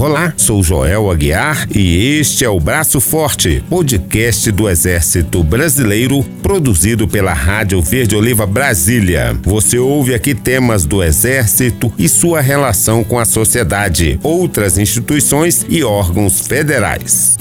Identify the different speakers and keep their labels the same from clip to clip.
Speaker 1: Olá, sou Joel Aguiar e este é o Braço Forte, podcast do Exército Brasileiro, produzido pela Rádio Verde Oliva Brasília. Você ouve aqui temas do Exército e sua relação com a sociedade, outras instituições e órgãos federais.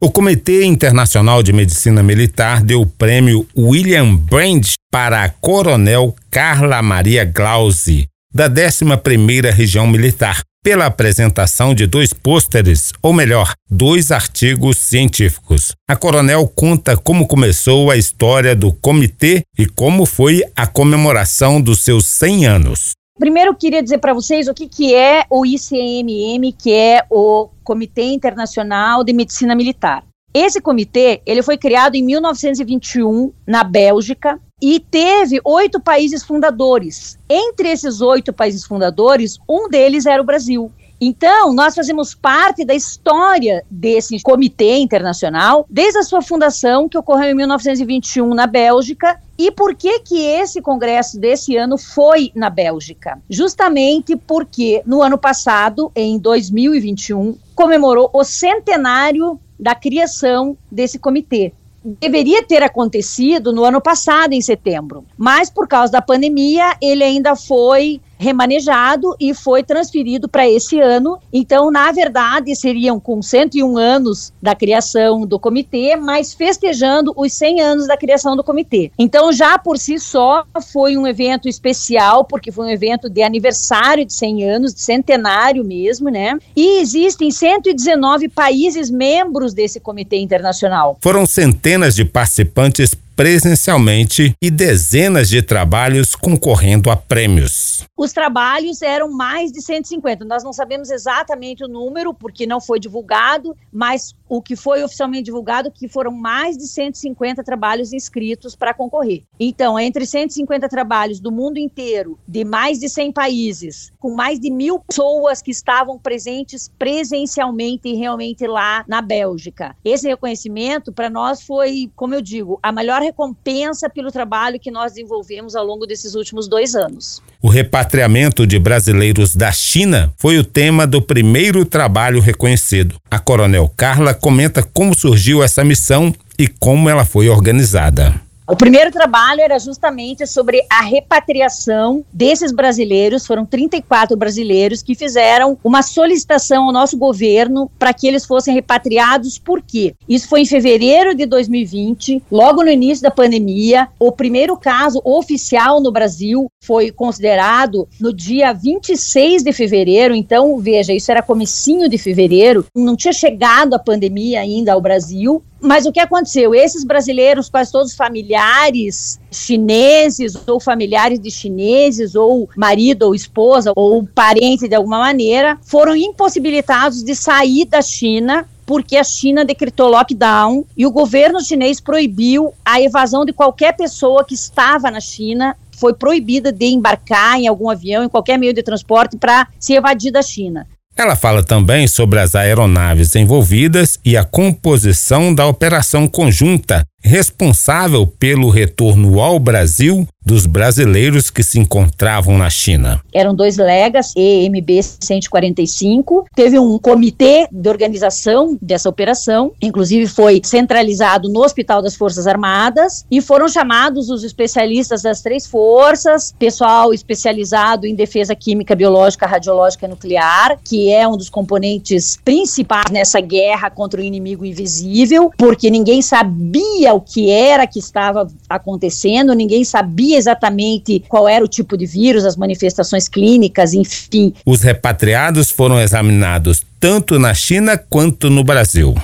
Speaker 1: O Comitê Internacional de Medicina Militar deu o prêmio William Brand para a Coronel Carla Maria Glausi, da 11ª Região Militar, pela apresentação de dois pôsteres, ou melhor, dois artigos científicos. A coronel conta como começou a história do comitê e como foi a comemoração dos seus 100 anos.
Speaker 2: Primeiro, eu queria dizer para vocês o que, que é o ICMM, que é o Comitê Internacional de Medicina Militar. Esse comitê ele foi criado em 1921 na Bélgica e teve oito países fundadores. Entre esses oito países fundadores, um deles era o Brasil. Então, nós fazemos parte da história desse comitê internacional, desde a sua fundação, que ocorreu em 1921 na Bélgica. E por que que esse congresso desse ano foi na Bélgica? Justamente porque no ano passado, em 2021, comemorou o centenário da criação desse comitê deveria ter acontecido no ano passado, em setembro. Mas, por causa da pandemia, ele ainda foi remanejado e foi transferido para esse ano. Então, na verdade, seriam com 101 anos da criação do comitê, mas festejando os 100 anos da criação do comitê. Então, já por si só, foi um evento especial, porque foi um evento de aniversário de 100 anos, de centenário mesmo, né? E existem 119 países membros desse comitê internacional.
Speaker 1: Foram centenas de participantes presencialmente e dezenas de trabalhos concorrendo a prêmios.
Speaker 2: Os trabalhos eram mais de 150. Nós não sabemos exatamente o número, porque não foi divulgado, mas o que foi oficialmente divulgado que foram mais de 150 trabalhos inscritos para concorrer. Então, entre 150 trabalhos do mundo inteiro, de mais de 100 países, com mais de mil pessoas que estavam presentes presencialmente e realmente lá na Bélgica. Esse reconhecimento, para nós, foi, como eu digo, a melhor recompensa pelo trabalho que nós desenvolvemos ao longo desses últimos dois anos.
Speaker 1: O repatriamento de brasileiros da China foi o tema do primeiro trabalho reconhecido. A coronel Carla comenta como surgiu essa missão e como ela foi organizada.
Speaker 2: O primeiro trabalho era justamente sobre a repatriação desses brasileiros, foram 34 brasileiros que fizeram uma solicitação ao nosso governo para que eles fossem repatriados. Por quê? Isso foi em fevereiro de 2020, logo no início da pandemia. O primeiro caso oficial no Brasil foi considerado no dia 26 de fevereiro, então veja, isso era comecinho de fevereiro, não tinha chegado a pandemia ainda ao Brasil, mas o que aconteceu? Esses brasileiros, quase todos familiares chineses, ou familiares de chineses, ou marido ou esposa, ou parente de alguma maneira, foram impossibilitados de sair da China porque a China decretou lockdown e o governo chinês proibiu a evasão de qualquer pessoa que estava na China foi proibida de embarcar em algum avião, em qualquer meio de transporte, para se evadir da China.
Speaker 1: Ela fala também sobre as aeronaves envolvidas e a composição da operação conjunta responsável pelo retorno ao Brasil dos brasileiros que se encontravam na China.
Speaker 2: Eram dois legas, EMB 145. Teve um comitê de organização dessa operação, inclusive foi centralizado no Hospital das Forças Armadas e foram chamados os especialistas das três forças, pessoal especializado em defesa química, biológica, radiológica e nuclear, que é um dos componentes principais nessa guerra contra o inimigo invisível, porque ninguém sabia o que era que estava acontecendo, ninguém sabia exatamente qual era o tipo de vírus, as manifestações clínicas, enfim.
Speaker 1: Os repatriados foram examinados tanto na China quanto no Brasil.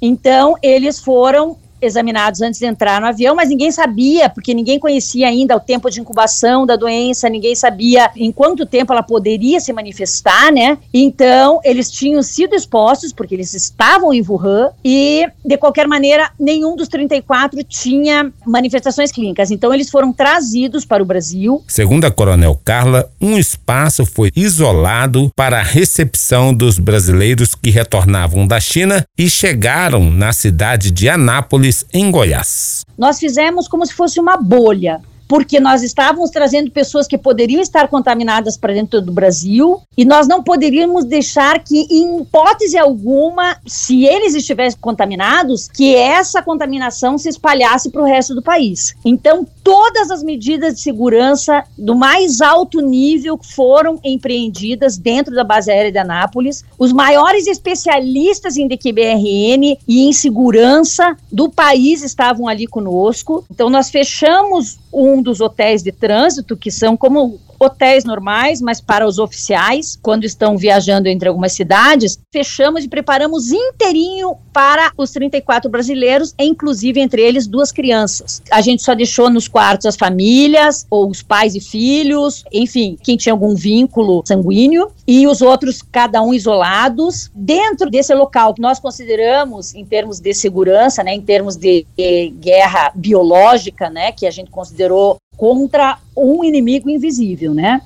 Speaker 2: Então, eles foram examinados antes de entrar no avião, mas ninguém sabia, porque ninguém conhecia ainda o tempo de incubação da doença, ninguém sabia em quanto tempo ela poderia se manifestar, né? Então, eles tinham sido expostos, porque eles estavam em Wuhan, e, de qualquer maneira, nenhum dos 34 tinha manifestações clínicas. Então, eles foram trazidos para o Brasil.
Speaker 1: Segundo a Coronel Carla, um espaço foi isolado para a recepção dos brasileiros que retornavam da China e chegaram na cidade de Anápolis em Goiás.
Speaker 2: Nós fizemos como se fosse uma bolha. Porque nós estávamos trazendo pessoas que poderiam estar contaminadas para dentro do Brasil e nós não poderíamos deixar que, em hipótese alguma, se eles estivessem contaminados, que essa contaminação se espalhasse para o resto do país. Então, todas as medidas de segurança do mais alto nível foram empreendidas dentro da base aérea de Anápolis. Os maiores especialistas em DQBRN e em segurança do país estavam ali conosco. Então, nós fechamos um dos hotéis de trânsito, que são como hotéis normais, mas para os oficiais, quando estão viajando entre algumas cidades, fechamos e preparamos inteirinho para os 34 brasileiros, inclusive entre eles duas crianças. A gente só deixou nos quartos as famílias, ou os pais e filhos, enfim, quem tinha algum vínculo sanguíneo, e os outros, cada um isolados. Dentro desse local que nós consideramos, em termos de segurança, né, em termos de, de guerra biológica, né, que a gente considerou contra um inimigo invisível, né?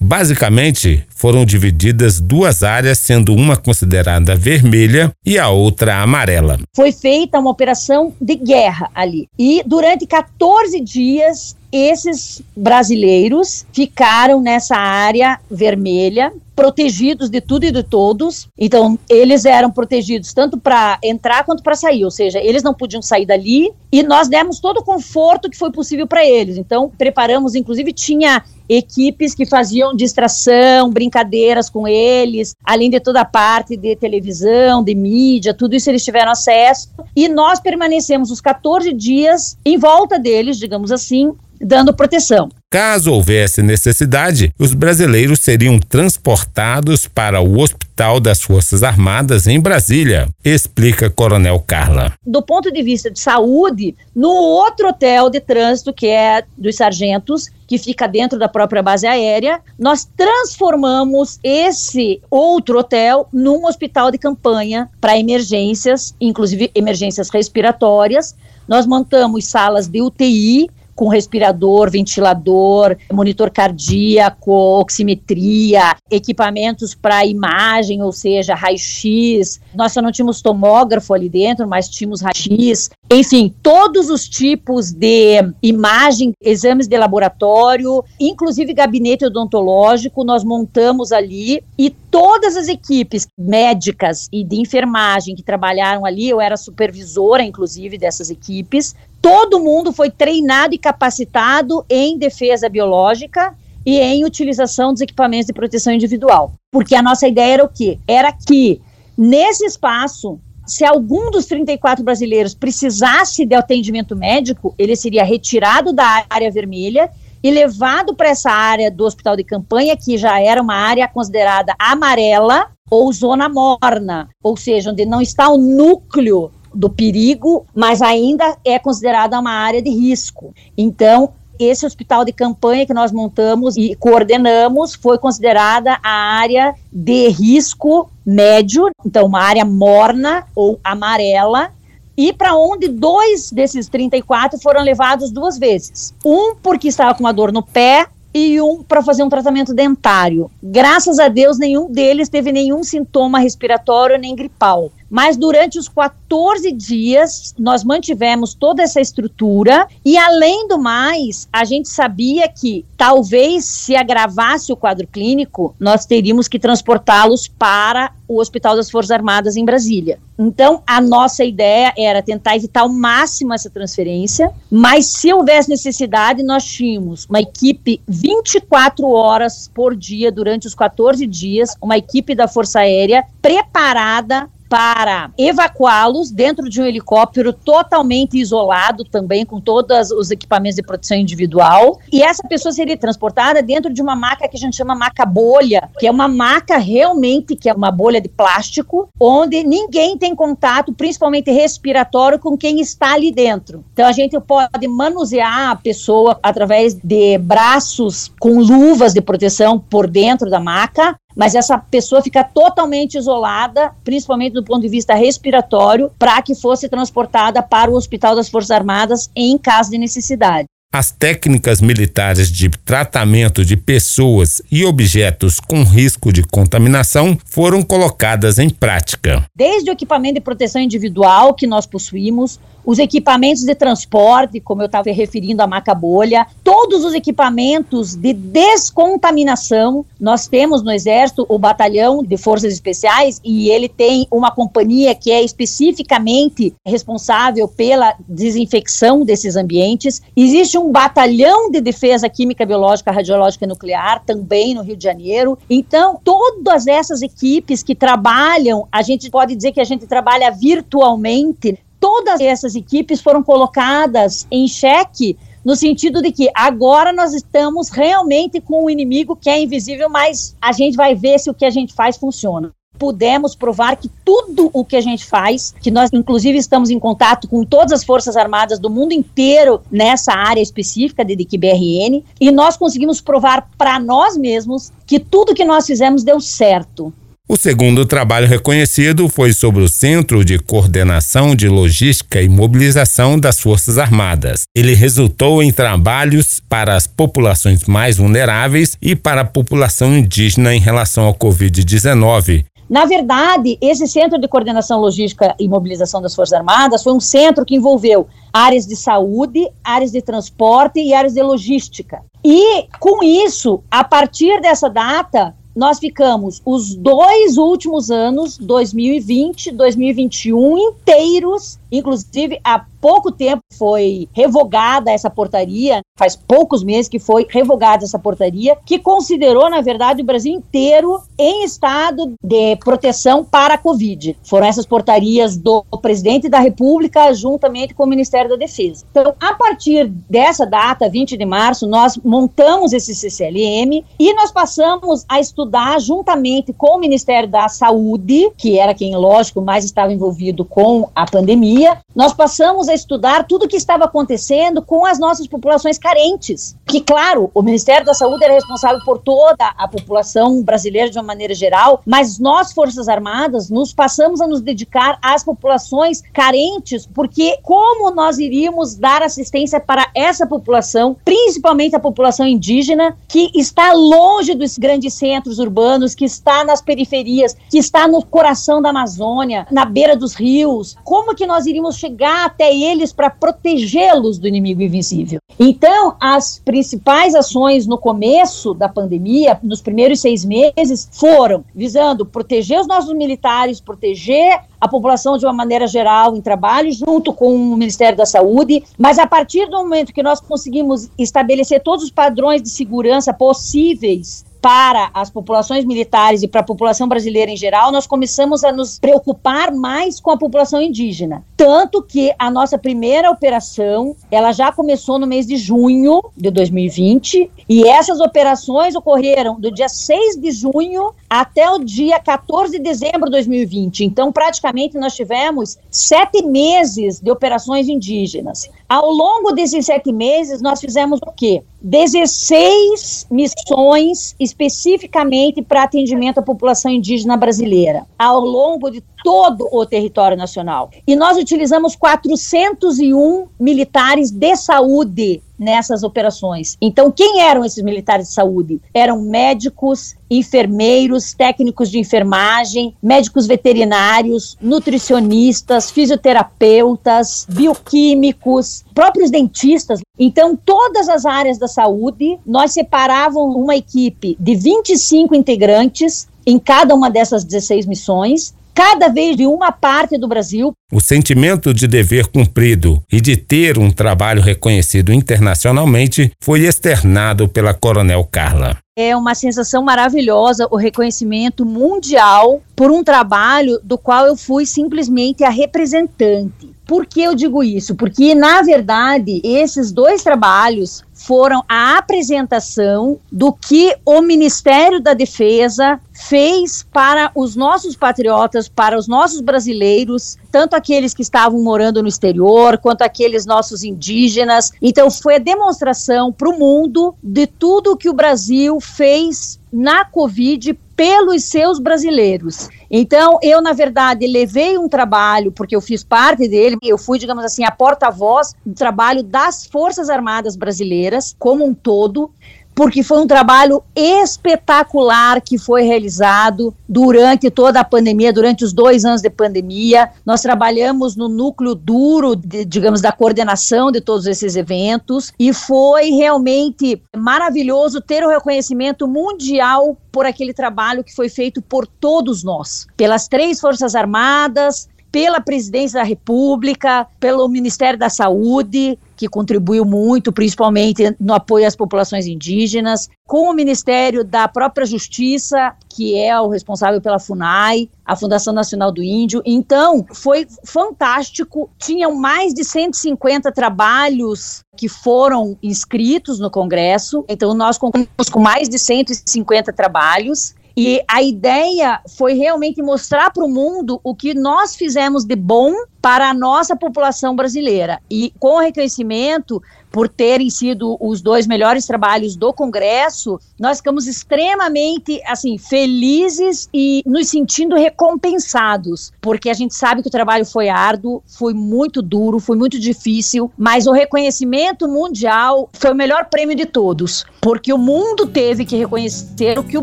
Speaker 1: Basicamente, foram divididas duas áreas, sendo uma considerada vermelha e a outra amarela.
Speaker 2: Foi feita uma operação de guerra ali. E durante 14 dias, esses brasileiros ficaram nessa área vermelha, protegidos de tudo e de todos. Então, eles eram protegidos tanto para entrar quanto para sair, ou seja, eles não podiam sair dali e nós demos todo o conforto que foi possível para eles. Então, preparamos, inclusive, tinha equipes que faziam distração, brincadeiras com eles, além de toda a parte de televisão, de mídia, tudo isso eles tiveram acesso. E nós permanecemos os 14 dias em volta deles, digamos assim, dando proteção.
Speaker 1: Caso houvesse necessidade, os brasileiros seriam transportados para o Hospital das Forças Armadas em Brasília, explica Coronel Carla.
Speaker 2: Do ponto de vista de saúde, no outro hotel de trânsito, que é dos sargentos, que fica dentro da própria base aérea, nós transformamos esse outro hotel num hospital de campanha para emergências, inclusive emergências respiratórias. Nós montamos salas de UTI com respirador, ventilador, monitor cardíaco, oximetria, equipamentos para imagem, ou seja, raio-x. Nós só não tínhamos tomógrafo ali dentro, mas tínhamos raio-x. Enfim, todos os tipos de imagem, exames de laboratório, inclusive gabinete odontológico, nós montamos ali e todas as equipes médicas e de enfermagem que trabalharam ali, eu era supervisora, inclusive, dessas equipes, todo mundo foi treinado e capacitado em defesa biológica e em utilização dos equipamentos de proteção individual. Porque a nossa ideia era o quê? Era que nesse espaço, se algum dos 34 brasileiros precisasse de atendimento médico, ele seria retirado da área vermelha e levado para essa área do hospital de campanha, que já era uma área considerada amarela ou zona morna, ou seja, onde não está o núcleo do perigo, mas ainda é considerada uma área de risco. Então, esse hospital de campanha que nós montamos e coordenamos foi considerada a área de risco médio, então uma área morna ou amarela, e para onde dois desses 34 foram levados duas vezes. Um porque estava com uma dor no pé e um para fazer um tratamento dentário. Graças a Deus, nenhum deles teve nenhum sintoma respiratório nem gripal. Mas durante os 14 dias, nós mantivemos toda essa estrutura e, além do mais, a gente sabia que talvez se agravasse o quadro clínico, nós teríamos que transportá-los para o Hospital das Forças Armadas em Brasília. Então, a nossa ideia era tentar evitar ao máximo essa transferência, mas se houvesse necessidade, nós tínhamos uma equipe 24 horas por dia durante os 14 dias, uma equipe da Força Aérea preparada para evacuá-los dentro de um helicóptero totalmente isolado também, com todos os equipamentos de proteção individual. E essa pessoa seria transportada dentro de uma maca que a gente chama maca bolha, que é uma maca realmente que é uma bolha de plástico, onde ninguém tem contato, principalmente respiratório, com quem está ali dentro. Então a gente pode manusear a pessoa através de braços com luvas de proteção por dentro da maca, mas essa pessoa fica totalmente isolada, principalmente do ponto de vista respiratório, para que fosse transportada para o Hospital das Forças Armadas em caso de necessidade.
Speaker 1: As técnicas militares de tratamento de pessoas e objetos com risco de contaminação foram colocadas em prática.
Speaker 2: Desde o equipamento de proteção individual que nós possuímos, os equipamentos de transporte, como eu estava referindo a maca bolha, todos os equipamentos de descontaminação. Nós temos no Exército o Batalhão de Forças Especiais e ele tem uma companhia que é especificamente responsável pela desinfecção desses ambientes. Existe um batalhão de defesa química, biológica, radiológica e nuclear também no Rio de Janeiro. Então, todas essas equipes que trabalham, a gente pode dizer que a gente trabalha virtualmente todas essas equipes foram colocadas em xeque no sentido de que agora nós estamos realmente com um inimigo que é invisível, mas a gente vai ver se o que a gente faz funciona. Pudemos provar que tudo o que a gente faz, que nós inclusive estamos em contato com todas as forças armadas do mundo inteiro nessa área específica de DQBRN, e nós conseguimos provar para nós mesmos que tudo que nós fizemos deu certo.
Speaker 1: O segundo trabalho reconhecido foi sobre o Centro de Coordenação de Logística e Mobilização das Forças Armadas. Ele resultou em trabalhos para as populações mais vulneráveis e para a população indígena em relação ao Covid-19.
Speaker 2: Na verdade, esse Centro de Coordenação Logística e Mobilização das Forças Armadas foi um centro que envolveu áreas de saúde, áreas de transporte e áreas de logística. E, com isso, a partir dessa data, nós ficamos os dois últimos anos, 2020, 2021, inteiros, inclusive há pouco tempo foi revogada essa portaria, faz poucos meses que foi revogada essa portaria, que considerou, na verdade, o Brasil inteiro em estado de proteção para a Covid. Foram essas portarias do presidente da República, juntamente com o Ministério da Defesa. Então, a partir dessa data, 20 de março, nós montamos esse CCLM e nós passamos a estudar juntamente com o Ministério da Saúde, que era quem, lógico, mais estava envolvido com a pandemia, nós passamos a estudar tudo o que estava acontecendo com as nossas populações carentes. Que, claro, o Ministério da Saúde era responsável por toda a população brasileira de uma maneira geral, mas nós, Forças Armadas, nos passamos a nos dedicar às populações carentes, porque como nós iríamos dar assistência para essa população, principalmente a população indígena, que está longe dos grandes centros urbanos, que está nas periferias, que está no coração da Amazônia, na beira dos rios, como que nós iríamos chegar até eles para protegê-los do inimigo invisível. Então, as principais ações no começo da pandemia, nos primeiros seis meses, foram visando proteger os nossos militares, proteger a população de uma maneira geral em trabalho, junto com o Ministério da Saúde, mas a partir do momento que nós conseguimos estabelecer todos os padrões de segurança possíveis para as populações militares e para a população brasileira em geral, nós começamos a nos preocupar mais com a população indígena. Tanto que a nossa primeira operação, ela já começou no mês de junho de 2020, e essas operações ocorreram do dia 6 de junho até o dia 14 de dezembro de 2020. Então, praticamente, nós tivemos sete meses de operações indígenas. Ao longo desses sete meses, nós fizemos o quê? 16 missões especificamente para atendimento à população indígena brasileira, ao longo de todo o território nacional. E nós utilizamos 401 militares de saúde nessas operações. Então, quem eram esses militares de saúde? Eram médicos, enfermeiros, técnicos de enfermagem, médicos veterinários, nutricionistas, fisioterapeutas, bioquímicos, próprios dentistas. Então, todas as áreas da saúde, nós separávamos uma equipe de 25 integrantes em cada uma dessas 16 missões cada vez de uma parte do Brasil.
Speaker 1: O sentimento de dever cumprido e de ter um trabalho reconhecido internacionalmente foi externado pela Coronel Carla.
Speaker 2: É uma sensação maravilhosa o reconhecimento mundial por um trabalho do qual eu fui simplesmente a representante. Por que eu digo isso? Porque, na verdade, esses dois trabalhos foram a apresentação do que o Ministério da Defesa fez para os nossos patriotas, para os nossos brasileiros, tanto aqueles que estavam morando no exterior, quanto aqueles nossos indígenas. Então, foi a demonstração para o mundo de tudo que o Brasil fez na Covid pelos seus brasileiros. Então, eu, na verdade, levei um trabalho, porque eu fiz parte dele, eu fui, digamos assim, a porta-voz do trabalho das Forças Armadas Brasileiras como um todo, porque foi um trabalho espetacular que foi realizado durante toda a pandemia, durante os dois anos de pandemia. Nós trabalhamos no núcleo duro, de, digamos, da coordenação de todos esses eventos e foi realmente maravilhoso ter o reconhecimento mundial por aquele trabalho que foi feito por todos nós, pelas três Forças Armadas, pela Presidência da República, pelo Ministério da Saúde, que contribuiu muito, principalmente no apoio às populações indígenas, com o Ministério da própria Justiça, que é o responsável pela FUNAI, a Fundação Nacional do Índio. Então, foi fantástico. Tinham mais de 150 trabalhos que foram inscritos no Congresso. Então, nós contamos com mais de 150 trabalhos. E a ideia foi realmente mostrar para o mundo o que nós fizemos de bom para a nossa população brasileira. E com o reconhecimento por terem sido os dois melhores trabalhos do Congresso, nós ficamos extremamente assim felizes e nos sentindo recompensados, porque a gente sabe que o trabalho foi árduo, foi muito duro, foi muito difícil, mas o reconhecimento mundial foi o melhor prêmio de todos, porque o mundo teve que reconhecer o que o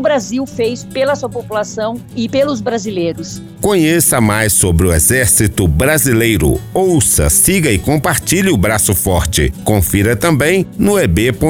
Speaker 2: Brasil fez pela sua população e pelos brasileiros.
Speaker 1: Conheça mais sobre o Exército Brasileiro. Ouça, siga e compartilhe o Braço Forte confira também no eb.mil.br.